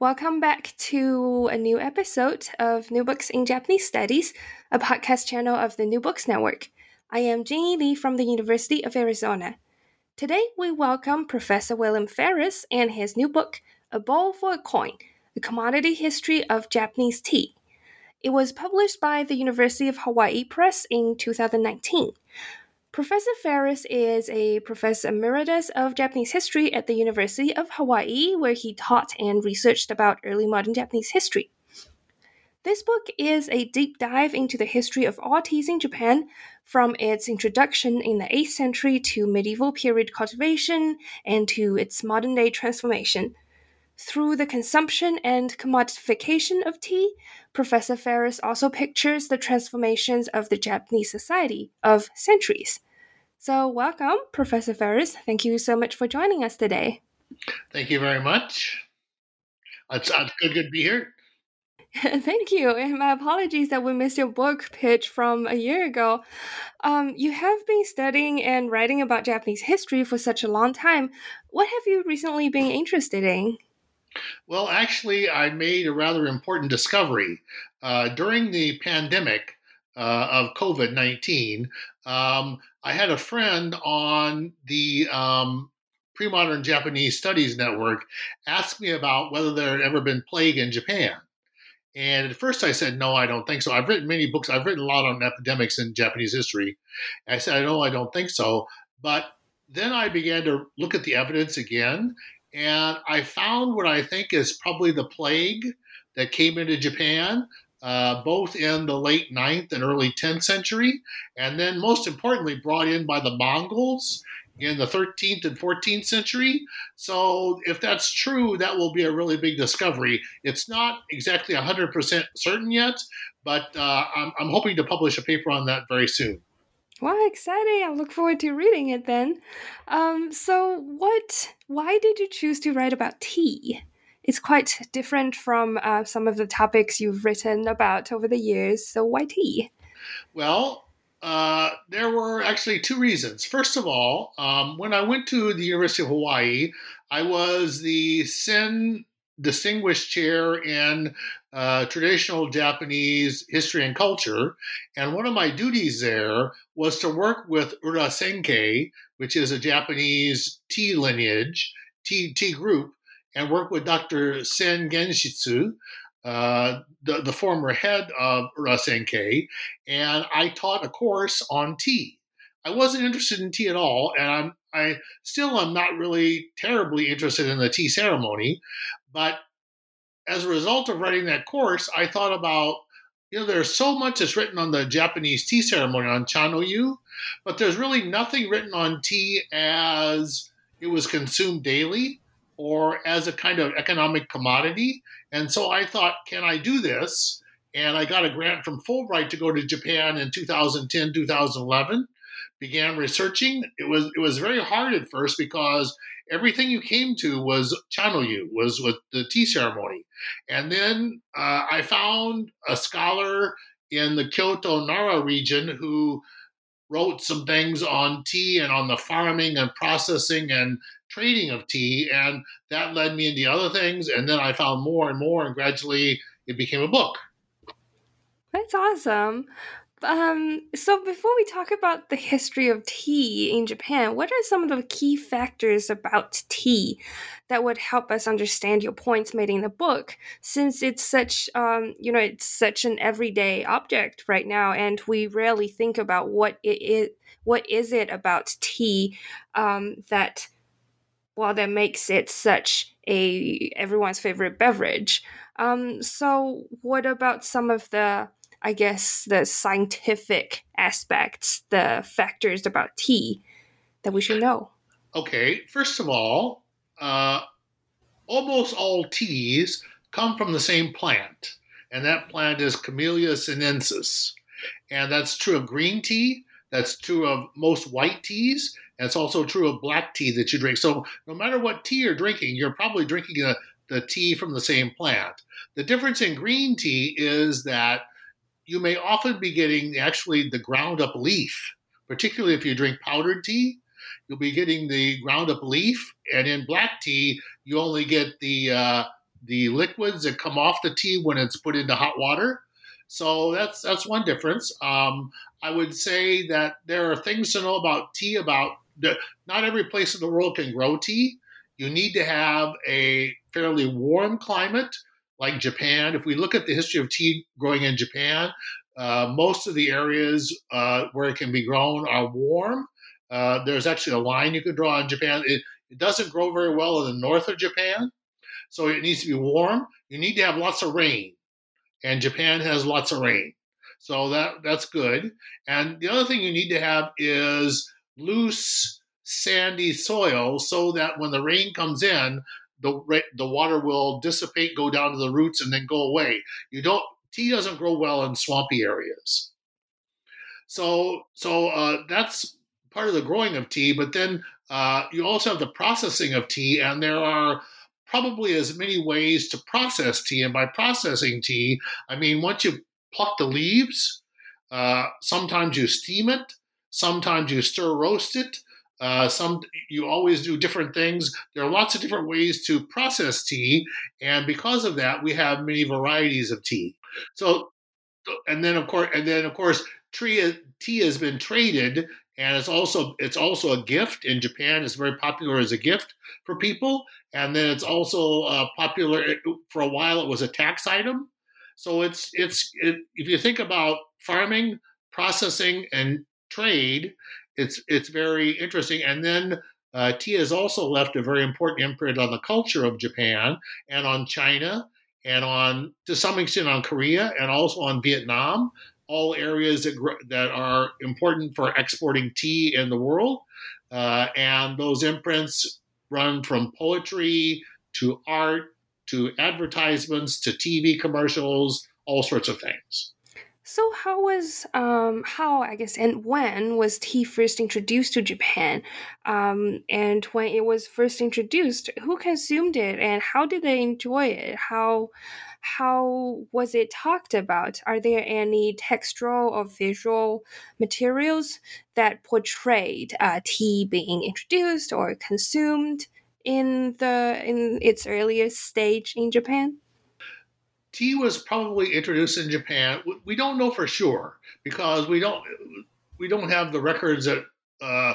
Welcome back to a new episode of New Books in Japanese Studies, a podcast channel of the New Books Network. I am Jinyi Lee from the University of Arizona. Today we welcome Professor William Farris and his new book, A Bowl for a Coin The Commodity History of Japanese Tea. It was published by the University of Hawaii Press in 2019. Professor Farris is a professor emeritus of Japanese history at the University of Hawaii, where he taught and researched about early modern Japanese history. This book is a deep dive into the history of all teas in Japan, from its introduction in the 8th century to medieval period cultivation and to its modern day transformation. Through the consumption and commodification of tea, Professor Farris also pictures the transformations of the Japanese society of centuries. So, welcome, Professor Farris. Thank you so much for joining us today. Thank you very much. It's, it's good, good to be here. Thank you. And my apologies that we missed your book pitch from a year ago. Um, you have been studying and writing about Japanese history for such a long time. What have you recently been interested in? Well, actually, I made a rather important discovery. Uh, during the pandemic uh, of COVID 19, um, I had a friend on the um, Pre-Modern Japanese Studies Network ask me about whether there had ever been plague in Japan. And at first I said, no, I don't think so. I've written many books. I've written a lot on epidemics in Japanese history. I said, no, I don't think so. But then I began to look at the evidence again, and I found what I think is probably the plague that came into Japan uh, both in the late 9th and early 10th century, and then most importantly, brought in by the Mongols in the 13th and 14th century. So, if that's true, that will be a really big discovery. It's not exactly 100% certain yet, but uh, I'm, I'm hoping to publish a paper on that very soon. Wow, exciting! I look forward to reading it then. Um, so, what? Why did you choose to write about tea? it's quite different from uh, some of the topics you've written about over the years. So why tea? Well, uh, there were actually two reasons. First of all, um, when I went to the University of Hawaii, I was the Sen Distinguished Chair in uh, Traditional Japanese History and Culture. And one of my duties there was to work with Urasenke, which is a Japanese tea lineage, tea, tea group, and work with Dr. Sen Genshitsu, uh, the, the former head of Urasenke. and I taught a course on tea. I wasn't interested in tea at all, and I'm I still am not really terribly interested in the tea ceremony, but as a result of writing that course, I thought about you know there's so much that's written on the Japanese tea ceremony on Chanoyu, but there's really nothing written on tea as it was consumed daily or as a kind of economic commodity. And so I thought, can I do this? And I got a grant from Fulbright to go to Japan in 2010, 2011. Began researching. It was it was very hard at first because everything you came to was chanoyu, was with the tea ceremony. And then uh, I found a scholar in the Kyoto Nara region who wrote some things on tea and on the farming and processing and trading of tea. And that led me into other things. And then I found more and more, and gradually it became a book. That's awesome. Um, so before we talk about the history of tea in Japan, what are some of the key factors about tea that would help us understand your points made in the book? Since it's such, um, you know, it's such an everyday object right now, and we rarely think about what it is. What is it about tea um, that well that makes it such a everyone's favorite beverage. Um, so what about some of the I guess the scientific aspects, the factors about tea that we should know? Okay, first of all, uh, almost all teas come from the same plant, and that plant is Camellia sinensis. And that's true of green tea, that's true of most white teas, and it's also true of black tea that you drink. So no matter what tea you're drinking, you're probably drinking a, the tea from the same plant. The difference in green tea is that you may often be getting actually the ground up leaf, particularly if you drink powdered tea. You'll be getting the ground up leaf, and in black tea, you only get the uh, the liquids that come off the tea when it's put into hot water. So that's that's one difference. Um, I would say that there are things to know about tea. About the, not every place in the world can grow tea. You need to have a fairly warm climate, like Japan. If we look at the history of tea growing in Japan, uh, most of the areas uh, where it can be grown are warm. Uh, there's actually a line you can draw in Japan. It, it doesn't grow very well in the north of Japan, so it needs to be warm. You need to have lots of rain, and Japan has lots of rain, so that that's good. And the other thing you need to have is loose, sandy soil, so that when the rain comes in, the the water will dissipate, go down to the roots, and then go away. You don't tea doesn't grow well in swampy areas. So so uh, that's part of the growing of tea, but then uh, you also have the processing of tea, and there are probably as many ways to process tea. And by processing tea, I mean once you pluck the leaves, uh, sometimes you steam it, sometimes you stir roast it. Uh, some you always do different things. There are lots of different ways to process tea, and because of that, we have many varieties of tea. So, and then of course, and then of course, tea tea has been traded and it's also it's also a gift in Japan. It's very popular as a gift for people, and then it's also uh, popular for a while. It was a tax item, so it's it's it, if you think about farming, processing, and trade, it's it's very interesting. And then uh, tea has also left a very important imprint on the culture of Japan and on China and on to some extent on Korea and also on Vietnam all areas that, that are important for exporting tea in the world. Uh, and those imprints run from poetry to art to advertisements to TV commercials, all sorts of things. So how was um how I guess and when was tea first introduced to Japan? Um and when it was first introduced, who consumed it and how did they enjoy it? How how was it talked about? Are there any textual or visual materials that portrayed uh, tea being introduced or consumed in the in its earliest stage in Japan? Tea was probably introduced in Japan. We don't know for sure because we don't we don't have the records that uh,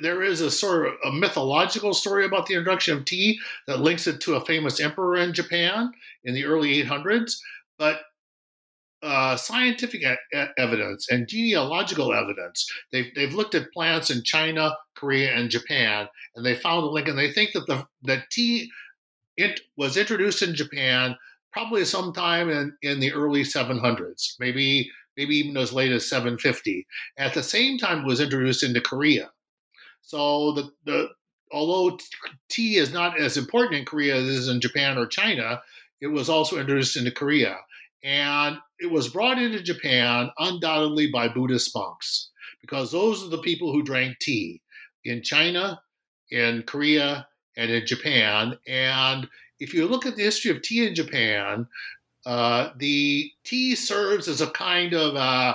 there is a sort of a mythological story about the introduction of tea that links it to a famous emperor in Japan in the early 800s. But uh, scientific e- evidence and genealogical evidence, they've, they've looked at plants in China, Korea, and Japan, and they found a link. And they think that the that tea it was introduced in Japan probably sometime in, in the early 700s, maybe maybe even as late as 750. At the same time, it was introduced into Korea. So the, the although tea is not as important in Korea as it is in Japan or China, it was also introduced into Korea. And it was brought into Japan undoubtedly by Buddhist monks, because those are the people who drank tea in China, in Korea, and in Japan. And if you look at the history of tea in Japan, uh, the tea serves as a kind of uh,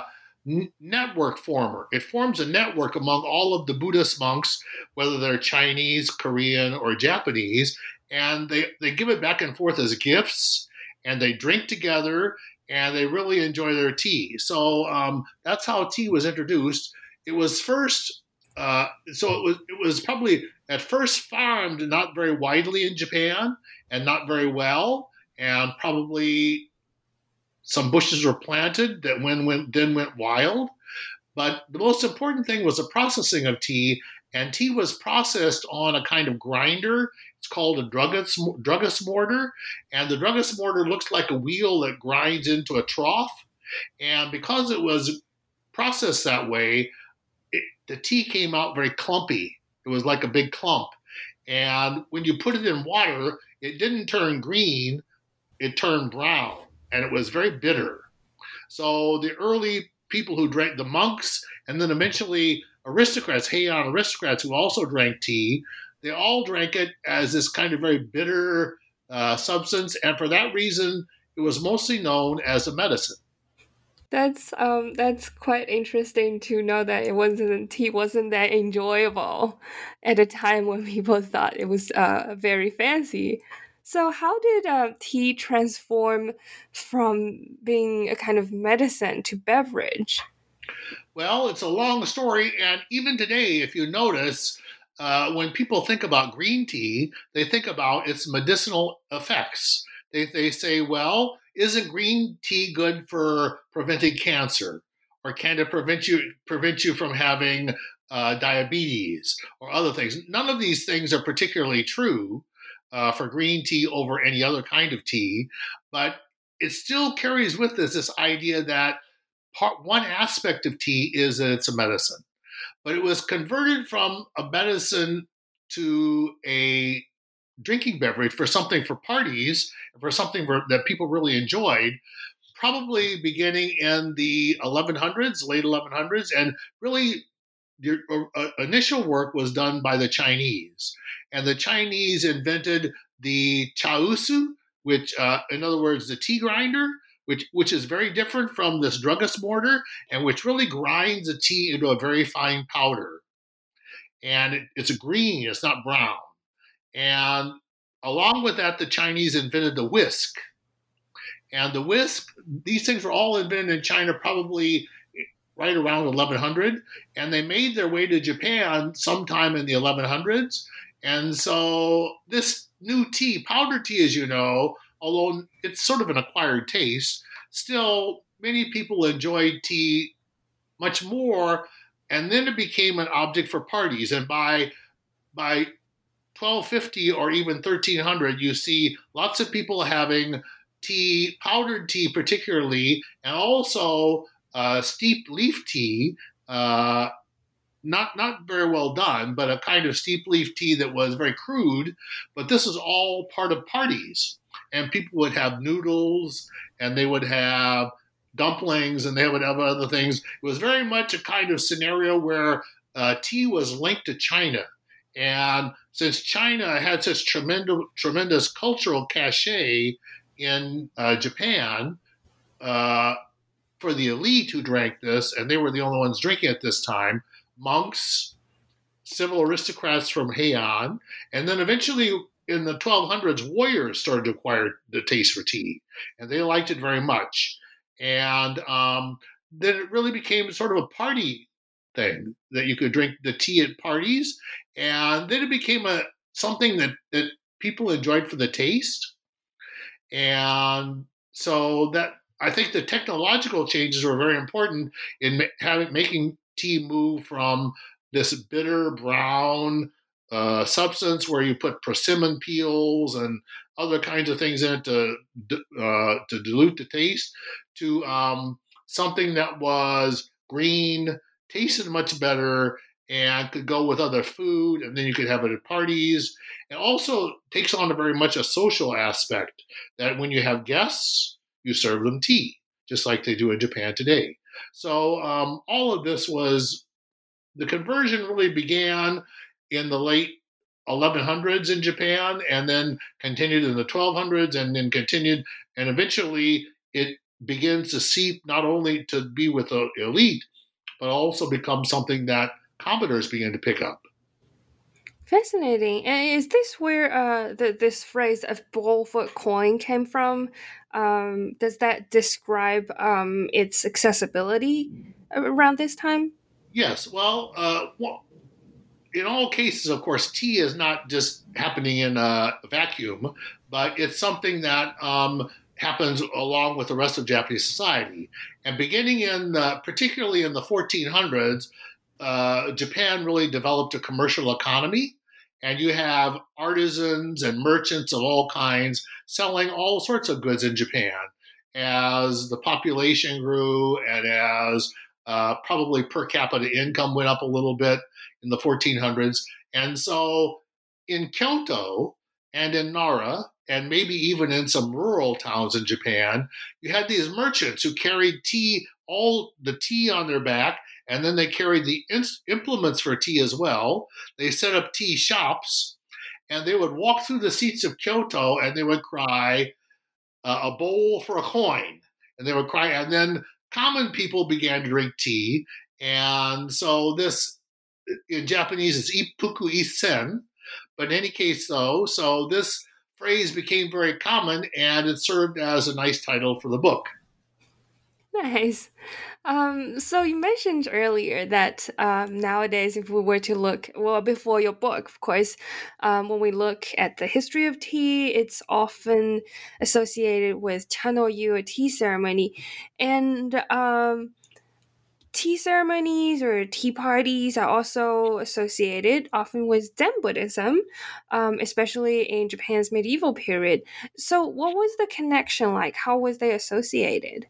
network former. It forms a network among all of the Buddhist monks, whether they're Chinese, Korean, or Japanese, and they, they give it back and forth as gifts, and they drink together, and they really enjoy their tea. So um, that's how tea was introduced. It was first, uh, so it was it was probably at first farmed not very widely in Japan and not very well, and probably some bushes were planted that when went then went wild. But the most important thing was the processing of tea, and tea was processed on a kind of grinder. It's called a druggist, druggist mortar, and the druggist mortar looks like a wheel that grinds into a trough. And because it was processed that way, it, the tea came out very clumpy. It was like a big clump. And when you put it in water, it didn't turn green, it turned brown, and it was very bitter. So the early people who drank the monks, and then eventually aristocrats, Heian aristocrats who also drank tea, they all drank it as this kind of very bitter uh, substance, and for that reason, it was mostly known as a medicine. That's um that's quite interesting to know that it wasn't tea wasn't that enjoyable at a time when people thought it was uh, very fancy. So how did uh, tea transform from being a kind of medicine to beverage? Well, it's a long story, and even today, if you notice, uh, when people think about green tea, they think about its medicinal effects. They, they say, well, isn't green tea good for preventing cancer? Or can it prevent you prevent you from having uh, diabetes or other things? None of these things are particularly true uh, for green tea over any other kind of tea, but it still carries with us this idea that part one aspect of tea is that it's a medicine, but it was converted from a medicine to a drinking beverage for something for parties, for something for, that people really enjoyed, probably beginning in the 1100s, late 1100s, and really the uh, initial work was done by the Chinese. And the Chinese invented the chausu, which, uh, in other words, the tea grinder, which, which is very different from this druggist mortar and which really grinds the tea into a very fine powder. And it, it's a green, it's not brown. And along with that, the Chinese invented the whisk. And the whisk, these things were all invented in China probably eh, right around 1100. And they made their way to Japan sometime in the 1100s. And so this new tea, powder tea, as you know, although it's sort of an acquired taste, still many people enjoyed tea much more. And then it became an object for parties. And by by 1250 or even 1300, you see lots of people having tea, powdered tea particularly, and also uh, steeped leaf tea. Uh, not not very well done, but a kind of steep leaf tea that was very crude. But this is all part of parties, and people would have noodles, and they would have dumplings, and they would have other things. It was very much a kind of scenario where uh, tea was linked to China, and since China had such tremendous tremendous cultural cachet in uh, Japan. Uh, for the elite who drank this, and they were the only ones drinking at this time, monks, civil aristocrats from Heian, and then eventually in the 1200s, warriors started to acquire the taste for tea, and they liked it very much. And um, then it really became sort of a party thing that you could drink the tea at parties, and then it became a something that that people enjoyed for the taste, and so that I think the technological changes were very important in having making tea move from this bitter brown uh, substance where you put persimmon peels and other kinds of things in it to uh, to dilute the taste to um, something that was green, tasted much better, and could go with other food, and then you could have it at parties. It also takes on a very much a social aspect that when you have guests, you serve them tea, just like they do in Japan today. So um, all of this was the conversion really began in the late 1100s in Japan and then continued in the 1200s and then continued and eventually it begins to seep not only to be with the elite but also become something that commodores begin to pick up. Fascinating. And is this where uh, the, this phrase of bowl for coin came from? Um, does that describe um, its accessibility around this time? Yes. Well, uh, well, in all cases, of course, tea is not just happening in a vacuum, but it's something that um, happens along with the rest of Japanese society. And beginning in, the, particularly in the 1400s, uh, Japan really developed a commercial economy and you have artisans and merchants of all kinds selling all sorts of goods in Japan. As the population grew and as uh, probably per capita income went up a little bit in the 1400s. And so in Kyoto and in Nara, and maybe even in some rural towns in Japan, you had these merchants who carried tea, all the tea on their back, and then they carried the in- implements for tea as well. They set up tea shops, and they would walk through the streets of Kyoto and they would cry, uh, a bowl for a coin. And they would cry, and then common people began to drink tea. And so this, in Japanese, is ippuku isen. But in any case, though, so this phrase became very common and it served as a nice title for the book. Nice. Um, so you mentioned earlier that um, nowadays, if we were to look, well, before your book, of course, um, when we look at the history of tea, it's often associated with Chanoyu or tea ceremony, and um, tea ceremonies or tea parties are also associated often with Zen Buddhism, um, especially in Japan's medieval period. So, what was the connection like? How was they associated?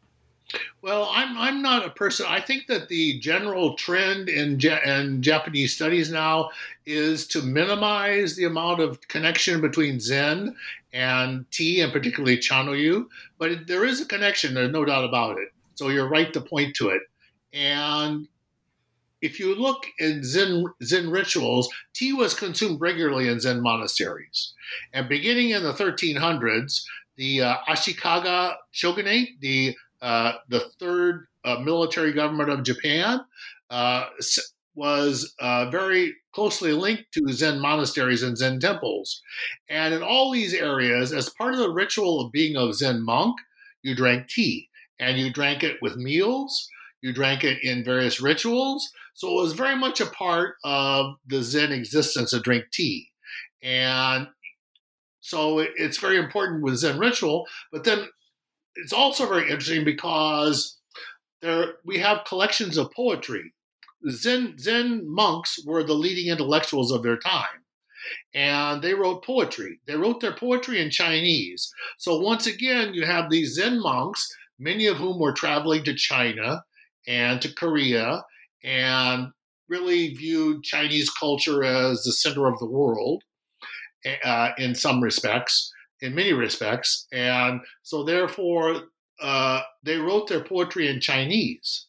Well, I'm I'm not a person. I think that the general trend in, in Japanese studies now is to minimize the amount of connection between Zen and tea, and particularly Chanoyu. But there is a connection. There's no doubt about it. So you're right to point to it. And if you look in Zen Zen rituals, tea was consumed regularly in Zen monasteries. And beginning in the 1300s, the uh, Ashikaga shogunate, the uh, the third uh, military government of Japan, uh, was uh, very closely linked to Zen monasteries and Zen temples. And in all these areas, as part of the ritual of being a Zen monk, you drank tea. And you drank it with meals, you drank it in various rituals. So it was very much a part of the Zen existence to drink tea. And so it's very important with Zen ritual. But then it's also very interesting because there we have collections of poetry. Zen Zen monks were the leading intellectuals of their time, and they wrote poetry. They wrote their poetry in Chinese. So once again, you have these Zen monks, many of whom were traveling to China and to Korea, and really viewed Chinese culture as the center of the world uh, in some respects in many respects. And so, therefore, uh, they wrote their poetry in Chinese.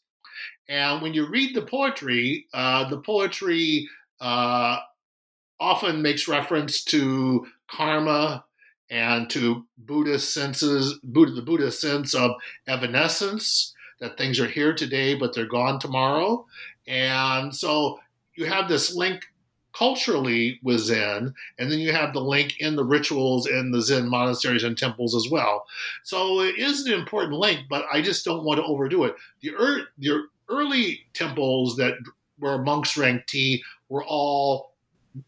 And when you read the poetry, uh, the poetry uh, often makes reference to karma and to Buddhist senses, Buddha, the Buddhist sense of evanescence, that things are here today, but they're gone tomorrow. And so you have this link culturally with Zen, and then you have the link in the rituals in the Zen monasteries and temples as well. So it is an important link, but I just don't want to overdo it. The, er- the early temples that where monks drank tea were all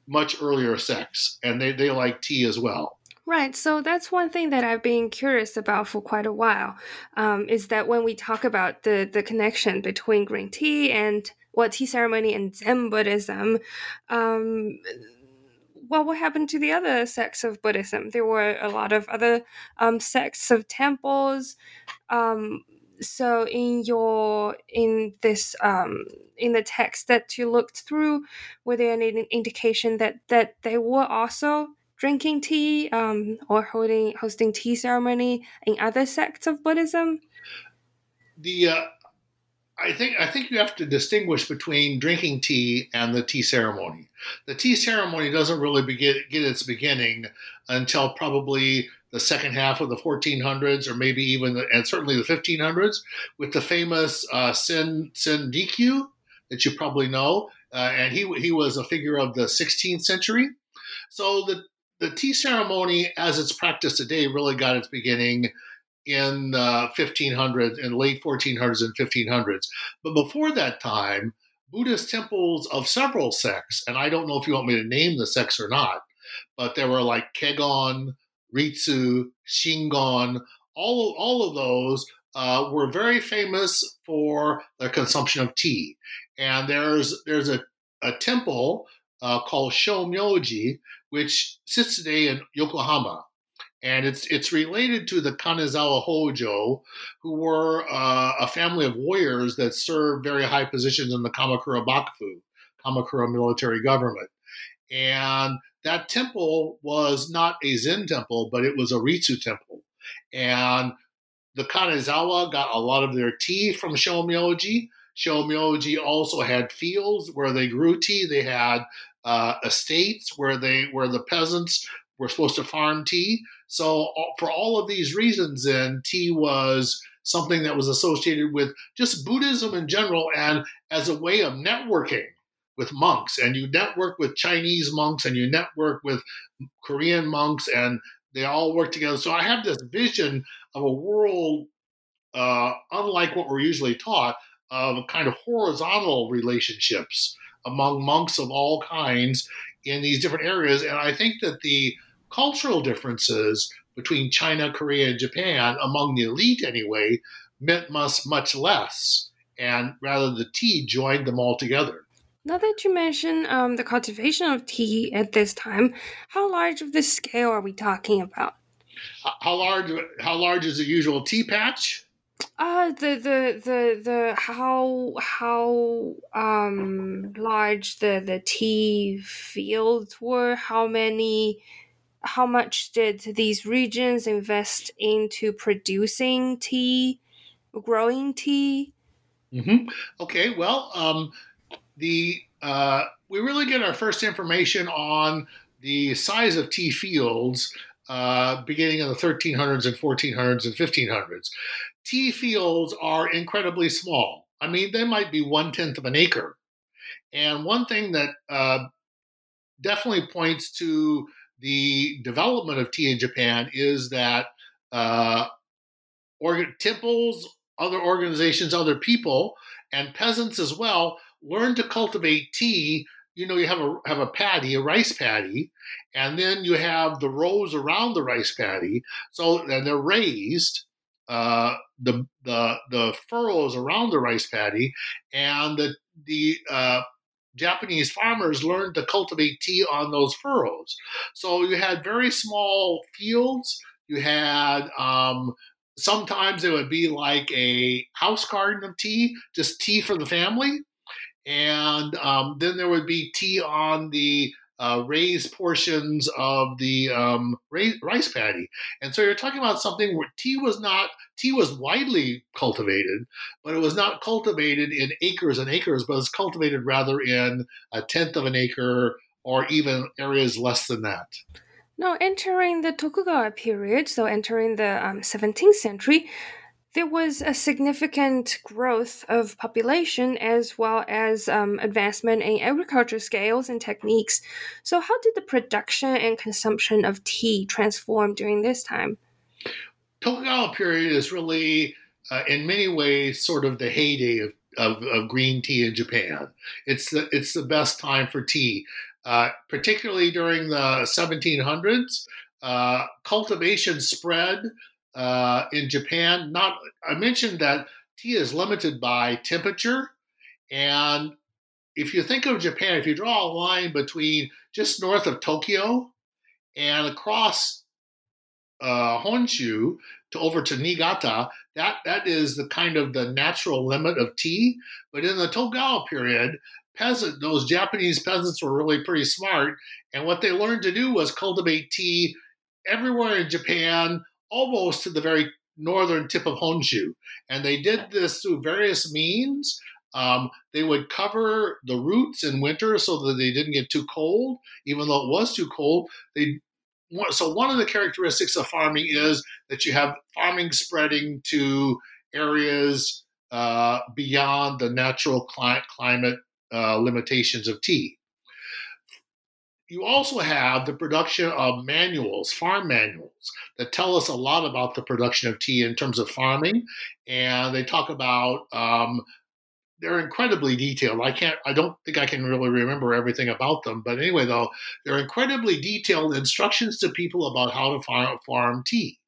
much earlier sects, and they, they like tea as well. Right. So that's one thing that I've been curious about for quite a while. Um, is that when we talk about the the connection between green tea and what tea ceremony and Zen Buddhism, um, well, what happened to the other sects of Buddhism? There were a lot of other um, sects of temples. Um, so in your in this um, in the text that you looked through, were there any indication that that they were also drinking tea um, or holding hosting tea ceremony in other sects of Buddhism? The uh, I think I think you have to distinguish between drinking tea and the tea ceremony. The tea ceremony doesn't really begin, get its beginning until probably the second half of the 1400s, or maybe even the, and certainly the 1500s, with the famous uh, Sen Sen Rikyu that you probably know, uh, and he he was a figure of the 16th century. So the the tea ceremony, as it's practiced today, really got its beginning in uh, 1500s, and late 1400s and 1500s. But before that time, Buddhist temples of several sects, and I don't know if you want me to name the sects or not, but there were like Kegon, Ritsu, Shingon, all of, all of those uh, were very famous for their consumption of tea. And there's there's a, a temple uh, called Shomyoji, which sits today in Yokohama and it's it's related to the Kanazawa Hojo, who were uh, a family of warriors that served very high positions in the Kamakura Bakufu, Kamakura military government. And that temple was not a Zen temple, but it was a Ritsu temple. And the Kanazawa got a lot of their tea from Shomyoji. Shomyoji also had fields where they grew tea. They had uh, estates where they where the peasants were supposed to farm tea. So for all of these reasons, then tea was something that was associated with just Buddhism in general and as a way of networking with monks. And you network with Chinese monks and you network with Korean monks and they all work together. So I have this vision of a world uh, unlike what we're usually taught of kind of horizontal relationships among monks of all kinds in these different areas. And I think that the cultural differences between China, Korea, and Japan, among the elite anyway, meant much, much less. And rather, the tea joined them all together. Now that you mention um, the cultivation of tea at this time, how large of the scale are we talking about? How large? How large is the usual tea patch? Uh the the the the how how um large the the tea fields were. How many? How much did these regions invest into producing tea, growing tea? Mm-hmm. Okay, well, um, the uh, we really get our first information on the size of tea fields uh, beginning in the 1300s and 1400s and 1500s. Tea fields are incredibly small. I mean, they might be one tenth of an acre. And one thing that uh, definitely points to the development of tea in Japan is that uh, organ- temples, other organizations, other people, and peasants as well learn to cultivate tea. You know, you have a have a paddy, a rice paddy, and then you have the rows around the rice paddy. So and they're raised. Uh, the the the furrows around the rice paddy, and the the uh, Japanese farmers learned to cultivate tea on those furrows. So you had very small fields. You had um, sometimes it would be like a house garden of tea, just tea for the family and um, then there would be tea on the uh, raised portions of the um, rice paddy. And so you're talking about something where tea was not tea was widely cultivated, but it was not cultivated in acres and acres, but it was cultivated rather in a tenth of an acre or even areas less than that. Now, entering the Tokugawa period, so entering the um, 17th century, there was a significant growth of population as well as um, advancement in agriculture scales and techniques. So, how did the production and consumption of tea transform during this time? Tokugawa period is really, uh, in many ways, sort of the heyday of, of, of, green tea in Japan. It's the it's the best time for tea, uh, particularly during the 1700s. Uh, cultivation spread uh, in Japan. Not I mentioned that tea is limited by temperature, and if you think of Japan, if you draw a line between just north of Tokyo and across uh, Honshu to over to Niigata, that that is the kind of the natural limit of tea. But in the Tokugawa period, peasant those Japanese peasants were really pretty smart, and what they learned to do was cultivate tea everywhere in Japan almost to the very northern tip of Honshu. And they did this through various means. Um, they would cover the roots in winter so that they didn't get too cold, even though it was too cold. They so one of the characteristics of farming is that you have farming spreading to areas uh, beyond the natural cli- climate uh, limitations of tea you also have the production of manuals, farm manuals, that tell us a lot about the production of tea in terms of farming. And they talk about, um, they're incredibly detailed. I can't, I don't think I can really remember everything about them. But anyway, though, they're incredibly detailed instructions to people about how to farm, farm tea.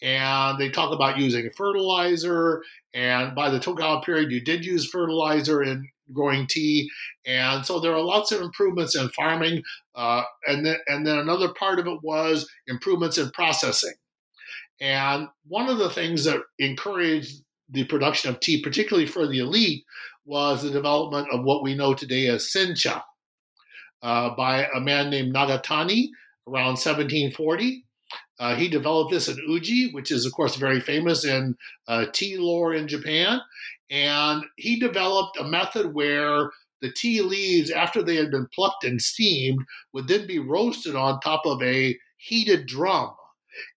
And they talk about using fertilizer. And by the Tokugawa period, you did use fertilizer in growing tea. And so there are lots of improvements in farming. Uh, and, then, and then another part of it was improvements in processing. And one of the things that encouraged the production of tea, particularly for the elite, was the development of what we know today as sencha. uh, by a man named Nagatani around 1740. Uh, he developed this in uji, which is, of course, very famous in uh, tea lore in Japan. And he developed a method where the tea leaves, after they had been plucked and steamed, would then be roasted on top of a heated drum.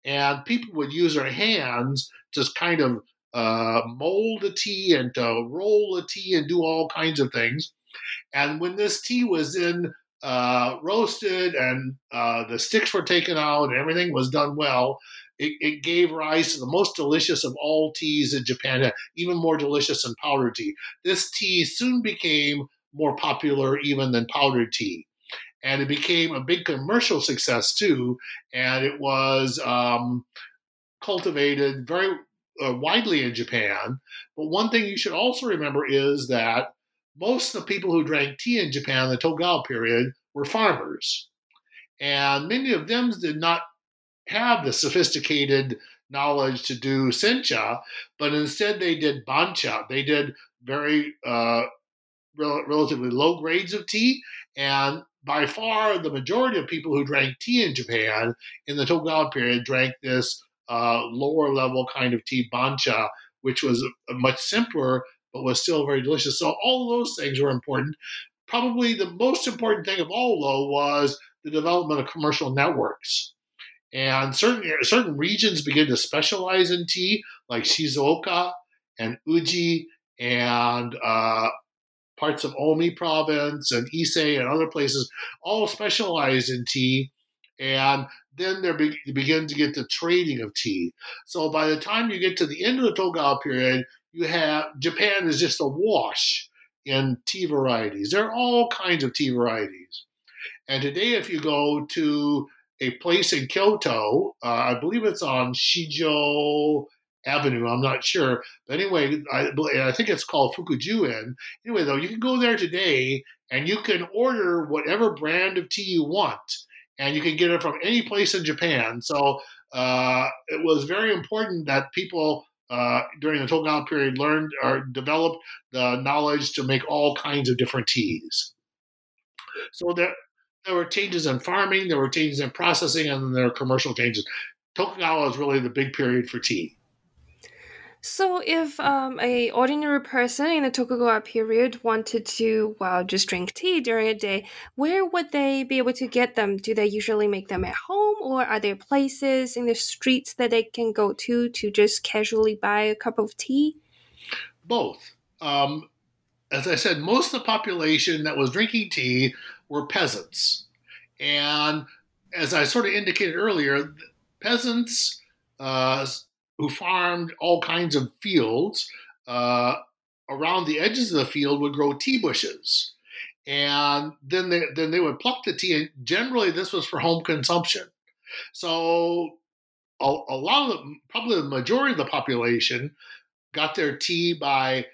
And people would use their hands to kind of uh, mold the tea and to roll the tea and do all kinds of things. And when this tea was then uh, roasted and uh, the sticks were taken out and everything was done well, it, it, gave rise to the most delicious of all teas in Japan, even more delicious than powdered tea. This tea soon became more popular even than powdered tea. And it became a big commercial success too. And it was um, cultivated very uh, widely in Japan. But one thing you should also remember is that most of the people who drank tea in Japan in the Tokugawa period were farmers. And many of them did not have the sophisticated knowledge to do sencha, but instead they did bancha. They did very uh, rel- relatively low grades of tea. And by far, the majority of people who drank tea in Japan in the Tokugawa period drank this uh, lower level kind of tea, bancha, which was much simpler but was still very delicious. So all those things were important. Probably the most important thing of all, though, was the development of commercial networks. And certain certain regions begin to specialize in tea, like Shizuoka and Uji and uh, parts of Omi province and Ise and other places, all specialize in tea. And then they be, begin to get the trading of tea. So by the time you get to the end of the Tokugawa period, you have Japan is just a wash in tea varieties. There are all kinds of tea varieties. And today, if you go to a place in Kyoto, uh, I believe it's on Shijo Avenue. I'm not sure, but anyway, I, I think it's called Fukujuen. Anyway, though, you can go there today and you can order whatever brand of tea you want, and you can get it from any place in Japan. So uh, it was very important that people uh, during the Tokugawa period learned or developed the knowledge to make all kinds of different teas. So there, there were changes in farming, there were changes in processing, and then there were commercial changes. Tokugawa is really the big period for tea. So, if um, a ordinary person in the Tokugawa period wanted to, well, just drink tea during a day, where would they be able to get them? Do they usually make them at home, or are there places in the streets that they can go to to just casually buy a cup of tea? Both. Um, as I said, most of the population that was drinking tea were peasants, and as I sort of indicated earlier, peasants. Uh, who farmed all kinds of fields. Uh, around the edges of the field would grow tea bushes. And then they, then they would pluck the tea, and generally this was for home consumption. So a, a lot of the, probably the majority of the population got their tea by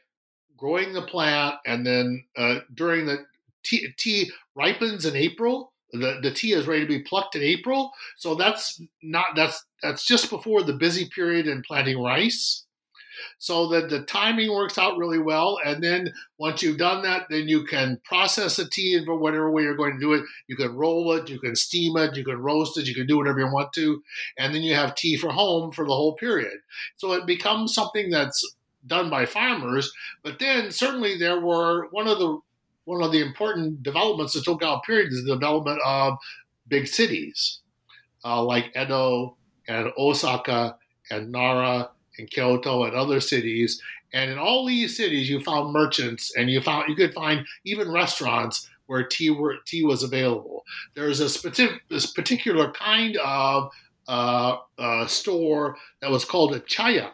growing the plant, and then uh, during the tea, tea ripens in April, the, the tea is ready to be plucked in April. So that's not that's that's just before the busy period in planting rice. So that the timing works out really well. And then once you've done that, then you can process the tea in whatever way you're going to do it. You can roll it, you can steam it, you can roast it, you can do whatever you want to. And then you have tea for home for the whole period. So it becomes something that's done by farmers. But then certainly there were one of the one of the important developments Tokugawa period is the development of big cities uh, like Edo and Osaka and Nara and Kyoto and other cities. And in all these cities, you found merchants and you found you could find even restaurants where tea were, tea was available. There's a specific this particular kind of uh, uh, store that was called a chaya,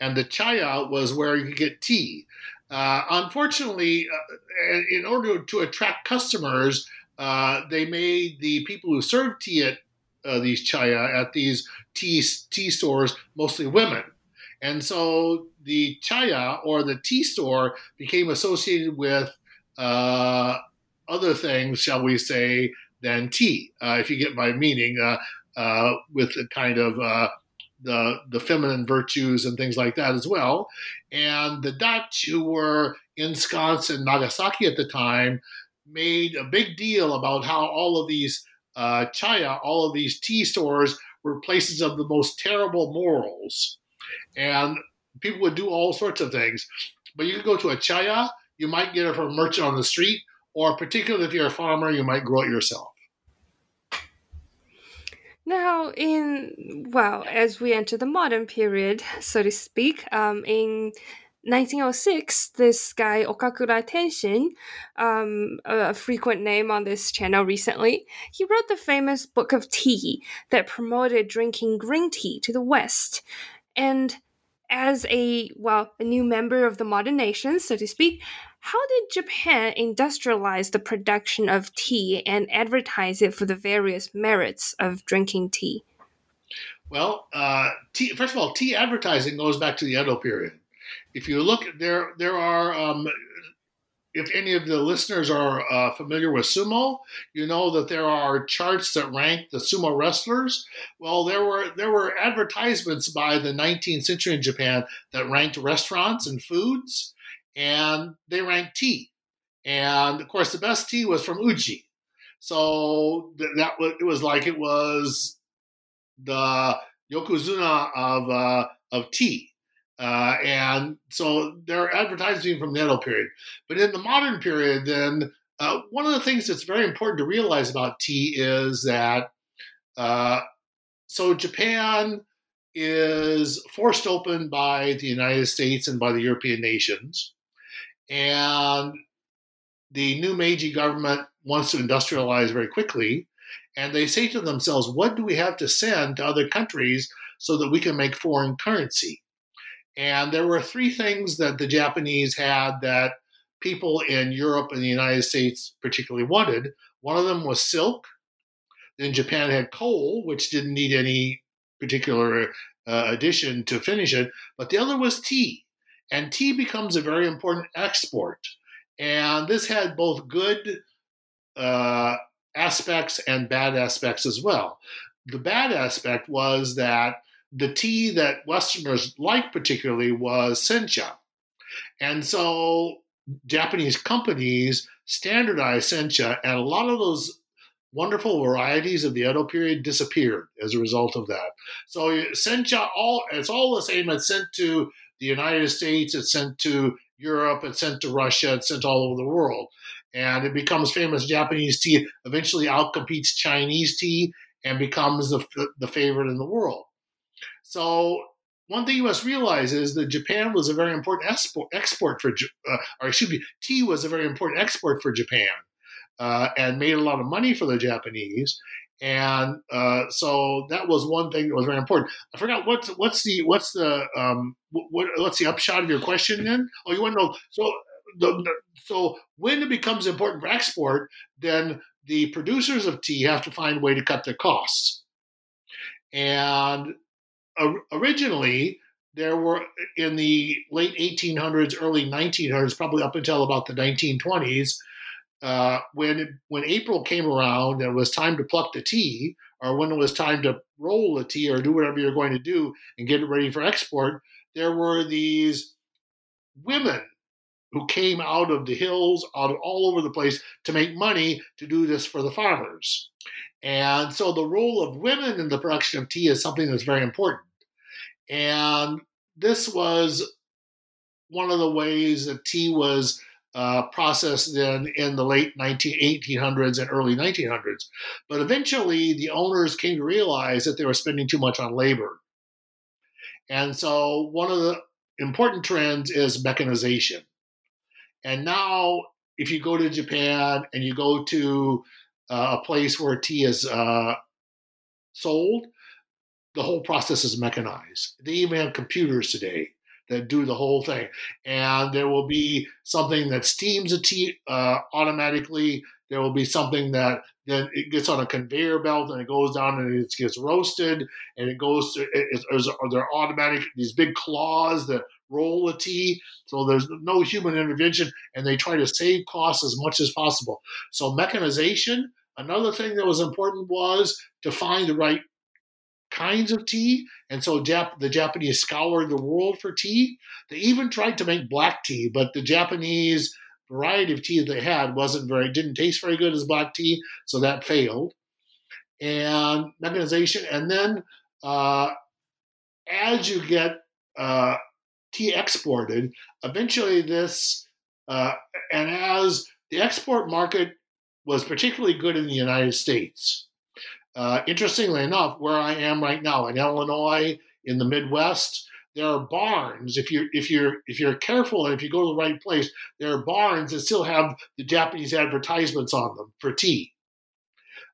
and the chaya was where you could get tea. Uh, unfortunately, uh, in order to attract customers, uh, they made the people who served tea at uh, these chaya at these tea tea stores mostly women, and so the chaya or the tea store became associated with uh, other things, shall we say, than tea. Uh, if you get my meaning, with a kind of the the feminine virtues and things like that as well. And the Dutch, who were ensconced in Nagasaki at the time, made a big deal about how all of these uh, chaya, all of these tea stores, were places of the most terrible morals. And people would do all sorts of things. But you could go to a chaya, you might get it from a merchant on the street, or particularly if you're a farmer, you might grow it yourself. Now, in well, as we enter the modern period, so to speak, um, in 1906, this guy Okakura Tenshin, um, a frequent name on this channel recently, he wrote the famous Book of Tea that promoted drinking green tea to the West. And as a well, a new member of the modern nation, so to speak, how did Japan industrialize the production of tea and advertise it for the various merits of drinking tea? Well, uh, tea, first of all, tea advertising goes back to the Edo period. If you look, there there are. Um, if any of the listeners are uh, familiar with sumo, you know that there are charts that rank the sumo wrestlers. Well, there were there were advertisements by the 19th century in Japan that ranked restaurants and foods, and they ranked tea. And of course, the best tea was from Uji. So that was it was like it was the yokozuna of uh, of tea. Uh, and so they're advertising from the Edo period. But in the modern period, then uh, one of the things that's very important to realize about tea is that uh, so Japan is forced open by the United States and by the European nations. And the new Meiji government wants to industrialize very quickly. And they say to themselves, what do we have to send to other countries so that we can make foreign currency? And there were three things that the Japanese had that people in Europe and the United States particularly wanted. One of them was silk. Then Japan had coal, which didn't need any particular uh, addition to finish it. But the other was tea. And tea becomes a very important export. And this had both good uh, aspects and bad aspects as well. The bad aspect was that the tea that Westerners liked particularly was sencha. And so Japanese companies standardized sencha, and a lot of those wonderful varieties of the Edo period disappeared as a result of that. So sencha, all it's all the same. It's sent to the United States, it's sent to Europe, it's sent to Russia, it's sent all over the world. And it becomes famous Japanese tea, eventually outcompetes Chinese tea and becomes the, the favorite in the world. So one thing you must realize is that Japan was a very important export, export for, uh, or excuse me, tea was a very important export for Japan, uh, and made a lot of money for the Japanese. And uh, so that was one thing that was very important. I forgot what's what's the what's the um, what, what's the upshot of your question then? Oh, you want to know? So the, so when it becomes important for export, then the producers of tea have to find a way to cut their costs. And originally there were in the late 1800s, early 1900s, probably up until about the 1920s, uh, when when April came around and it was time to pluck the tea, or when it was time to roll the tea or do whatever you're going to do and get it ready for export, there were these women who came out of the hills, out of all over the place to make money to do this for the farmers. And so the role of women in the production of tea is something that's very important. And this was one of the ways that tea was uh, processed then in the late 19, 1800s and early 1900s. But eventually, the owners came to realize that they were spending too much on labor. And so, one of the important trends is mechanization. And now, if you go to Japan and you go to uh, a place where tea is uh, sold, the whole process is mechanized. They even have computers today that do the whole thing. And there will be something that steams a tea uh, automatically. There will be something that then it gets on a conveyor belt and it goes down and it gets roasted and it goes to, it, it, they're automatic, these big claws that roll the tea. So there's no human intervention and they try to save costs as much as possible. So mechanization, another thing that was important was to find the right kinds of tea. And so Jap- the Japanese scoured the world for tea. They even tried to make black tea, but the Japanese variety of tea they had wasn't very didn't taste very good as black tea, so that failed. And mechanization, and then uh, as you get uh, tea exported, eventually this uh, and as the export market was particularly good in the United States. Uh, interestingly enough, where I am right now in Illinois, in the Midwest, there are barns. If you're if you're if you're careful and if you go to the right place, there are barns that still have the Japanese advertisements on them for tea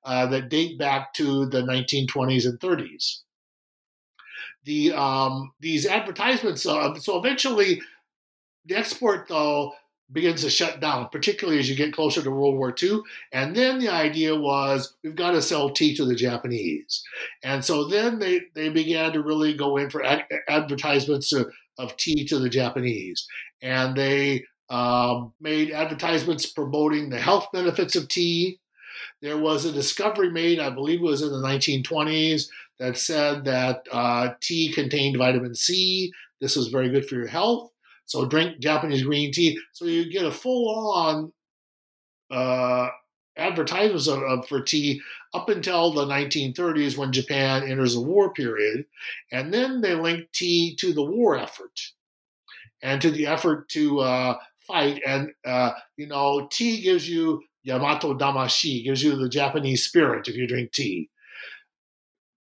uh, that date back to the 1920s and 30s. The um, these advertisements. Uh, so eventually, the export though begins to shut down, particularly as you get closer to World War II. And then the idea was we've got to sell tea to the Japanese. And so then they, they began to really go in for ad- advertisements of, of tea to the Japanese. And they um, made advertisements promoting the health benefits of tea. There was a discovery made, I believe it was in the 1920s, that said that uh, tea contained vitamin C. This was very good for your health. So drink Japanese green tea. So you get a full on uh, advertisements of, of, for tea up until the 1930s when Japan enters the war period. And then they link tea to the war effort and to the effort to uh, fight. And, uh, you know, tea gives you Yamato Damashi, gives you the Japanese spirit if you drink tea.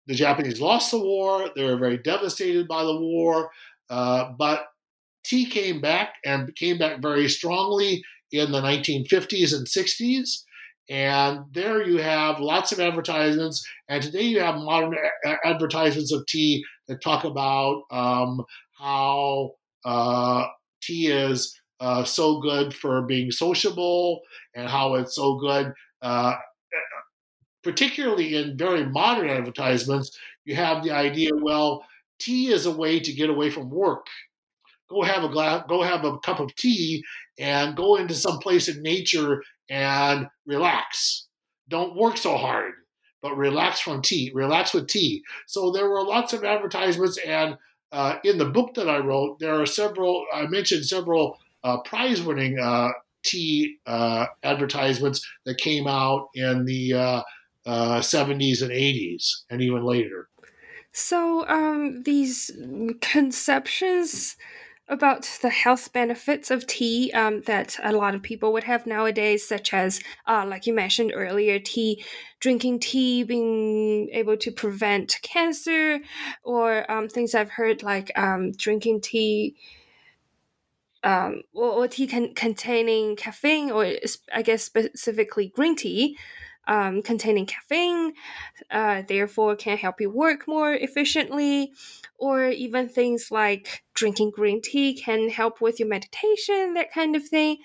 The Japanese lost the war. They were very devastated by the war. Uh, but tea came back and came back very strongly in the 1950s and 60s. And there you have lots of advertisements. And today you have modern advertisements of tea that talk about um, how uh, tea is uh, so good for being sociable and how it's so good. Uh, particularly in very modern advertisements, you have the idea well, tea is a way to get away from work go have a glass, go have a cup of tea, and go into some place in nature and relax. Don't work so hard, but relax from tea. Relax with tea. So there were lots of advertisements, and uh, in the book that I wrote, there are several. I mentioned several uh, prize-winning uh, tea uh, advertisements that came out in the 70s uh, uh, and 80s, and even later. So um, these conceptions about the health benefits of tea um, that a lot of people would have nowadays, such as, uh, like you mentioned earlier, tea, drinking tea being able to prevent cancer, or um, things I've heard like um, drinking tea. Um, or, or tea con- containing caffeine, or I guess specifically green tea, um, containing caffeine, uh, therefore can help you work more efficiently or even things like drinking green tea can help with your meditation, that kind of thing.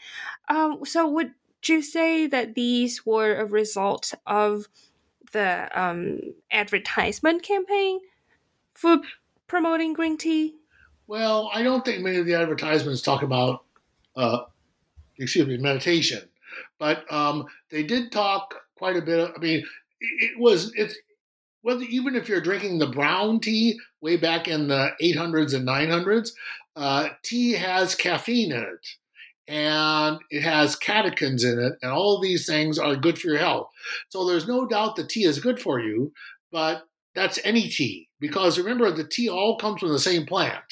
Um, so, would you say that these were a result of the um, advertisement campaign for promoting green tea? Well, I don't think many of the advertisements talk about, uh, excuse me, meditation, but um, they did talk quite a bit. I mean, it was it's well, even if you're drinking the brown tea way back in the 800s and 900s, uh, tea has caffeine in it and it has catechins in it, and all these things are good for your health. So there's no doubt that tea is good for you, but that's any tea because remember the tea all comes from the same plant.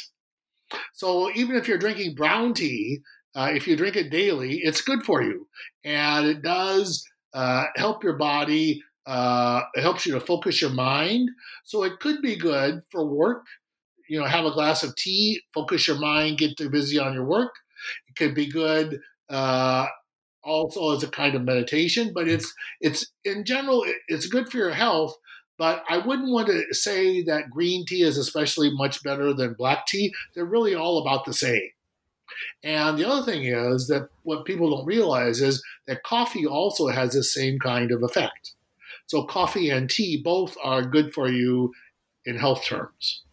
So even if you're drinking brown tea, uh, if you drink it daily, it's good for you, and it does uh, help your body uh, it helps you to focus your mind. So it could be good for work. You know, have a glass of tea, focus your mind, get too busy on your work. It could be good uh, also as a kind of meditation, but it's it's in general it's good for your health. But I wouldn't want to say that green tea is especially much better than black tea. They're really all about the same. And the other thing is that what people don't realize is that coffee also has the same kind of effect. So coffee and tea both are good for you in health terms.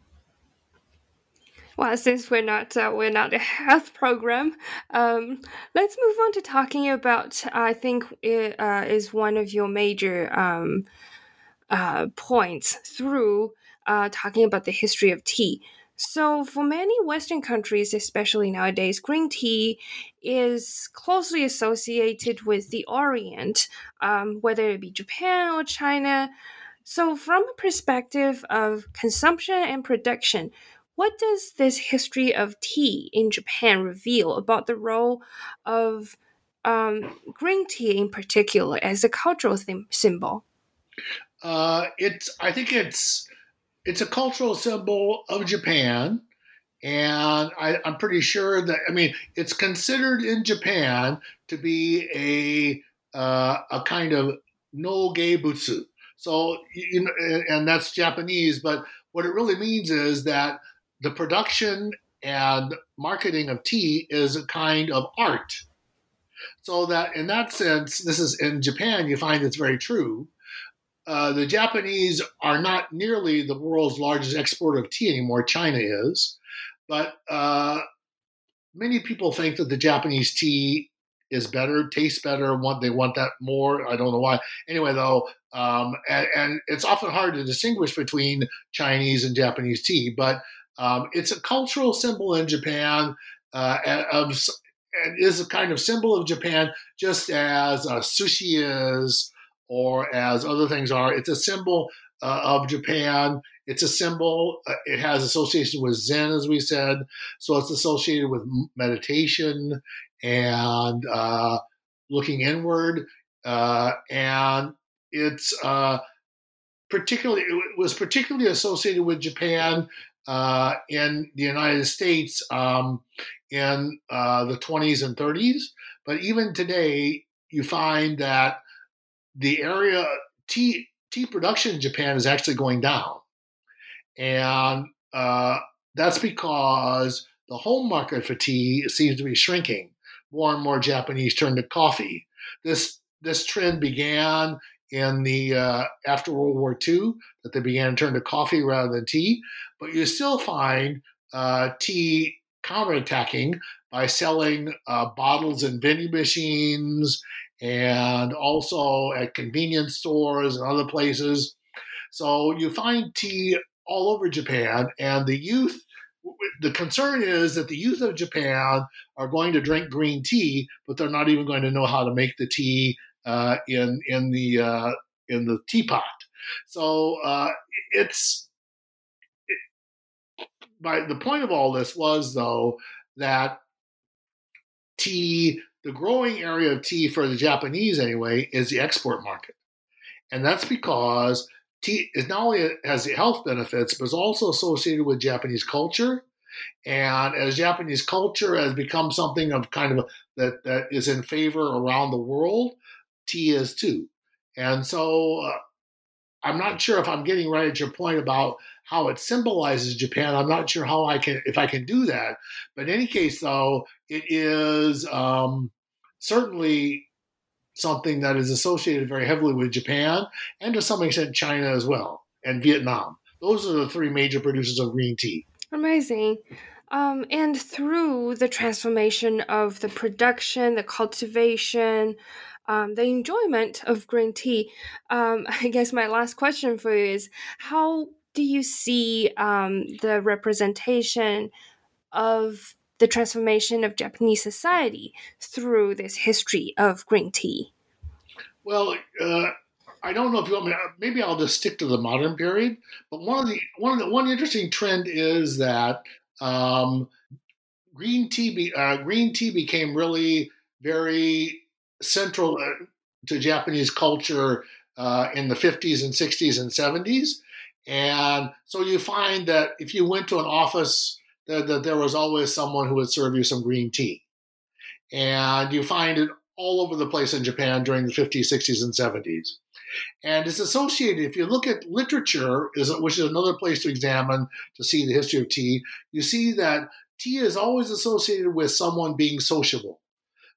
Well, since we're not uh, we're not a health program, um, let's move on to talking about. I think it uh, is one of your major um, uh, points through uh, talking about the history of tea. So, for many Western countries, especially nowadays, green tea is closely associated with the Orient, um, whether it be Japan or China. So, from a perspective of consumption and production, what does this history of tea in Japan reveal about the role of um, green tea in particular as a cultural thim- symbol? Uh, it's I think it's it's a cultural symbol of Japan, and I, am pretty sure that I mean it's considered in Japan to be a uh, a kind of noge butsu. So you know, and that's Japanese, but what it really means is that the production and marketing of tea is a kind of art. So that in that sense, this is in Japan, you find it's very true uh, the Japanese are not nearly the world's largest exporter of tea anymore. China is, but uh, many people think that the Japanese tea is better, tastes better. Want they want that more? I don't know why. Anyway, though, um, and, and, it's often hard to distinguish between Chinese and Japanese tea, but um, it's a cultural symbol in Japan uh, of and is a kind of symbol of Japan, just as uh, sushi is or as other things are. It's a symbol uh, of Japan. It's a symbol. Uh, it has association with Zen, as we said. So it's associated with meditation and uh, looking inward. Uh, and it's uh, particularly it was particularly associated with Japan uh, in the United States um, in the 20s and 30s. But even today, you find that the area tea tea production in Japan is actually going down, and uh, that's because the home market for tea seems to be shrinking. More and more Japanese turn to coffee. This this trend began in the uh, after World War II that they began to turn to coffee rather than tea, but you still find uh, tea counterattacking by selling uh, bottles and vending machines and also at convenience stores and other places. So you find tea all over Japan, and the youth. The concern is that the youth of Japan are going to drink green tea, but they're not even going to know how to make the tea uh, in in the uh, in the teapot. So uh, it's it, by the point of all this was though that tea the growing area of tea for the Japanese anyway is the export market. And that's because tea is not only has the health benefits, but it's also associated with Japanese culture. And as Japanese culture has become something of kind of that, that is in favor around the world, tea is too. And so uh, I'm not sure if I'm getting right at your point about how it symbolizes Japan. I'm not sure how I can if I can do that. But in any case, though, it is um, certainly something that is associated very heavily with Japan and to some extent China as well and Vietnam. Those are the three major producers of green tea. Amazing. Um, and through the transformation of the production, the cultivation, um, the enjoyment of green tea, um, I guess my last question for you is how do you see um, the representation of the transformation of Japanese society through this history of green tea? Well, uh, I don't know if you want me. Maybe I'll just stick to the modern period. But one of the one of the one interesting trend is that um, green tea be, uh, green tea became really very central uh, to Japanese culture uh, in the 50s and 60s and 70s. And so you find that if you went to an office that, that there was always someone who would serve you some green tea. And you find it all over the place in Japan during the 50s, 60s, and 70s. And it's associated, if you look at literature, which is another place to examine to see the history of tea, you see that tea is always associated with someone being sociable,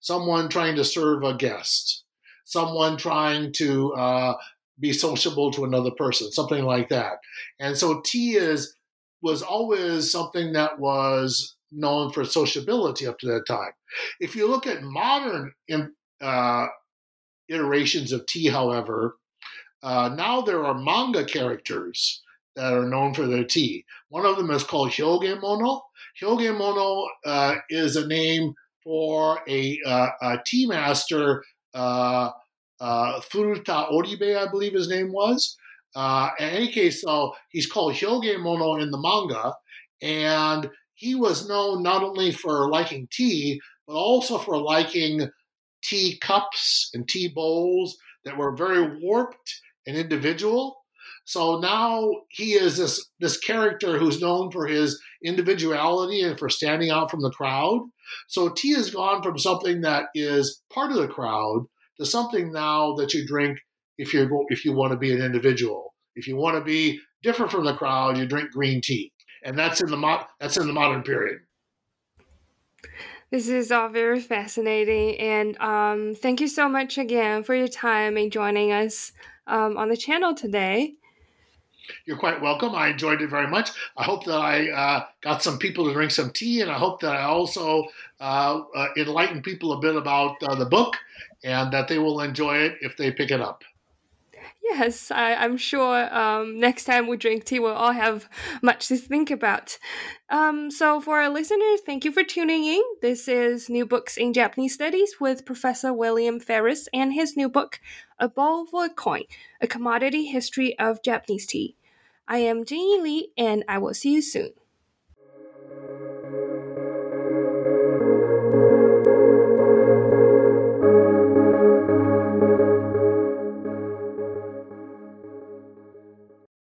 someone trying to serve a guest, someone trying to uh, be sociable to another person, something like that. And so tea is was always something that was known for sociability up to that time. If you look at modern uh, iterations of tea, however, uh, now there are manga characters that are known for their tea. One of them is called Hyogemono. Hyogemono uh, is a name for a, uh, a tea master, uh, uh, Furuta Oribe, I believe his name was. Uh, in any case, so he's called Hyogemono in the manga, and he was known not only for liking tea, but also for liking tea cups and tea bowls that were very warped and individual. So now he is this this character who's known for his individuality and for standing out from the crowd. So tea has gone from something that is part of the crowd to something now that you drink if you if you want to be an individual. If you want to be different from the crowd, you drink green tea, and that's in the mo- that's in the modern period. This is all very fascinating, and um, thank you so much again for your time and joining us um, on the channel today. You're quite welcome. I enjoyed it very much. I hope that I uh, got some people to drink some tea, and I hope that I also uh, uh, enlighten people a bit about uh, the book and that they will enjoy it if they pick it up. Yes, I, am sure um, next time we drink tea, we'll all have much to think about. Um, so, for our listeners, thank you for tuning in. This is New Books in Japanese Studies with Professor William Farris and his new book, A Bowl for a Coin A Commodity History of Japanese Tea. I am Jenny Lee, and I will see you soon.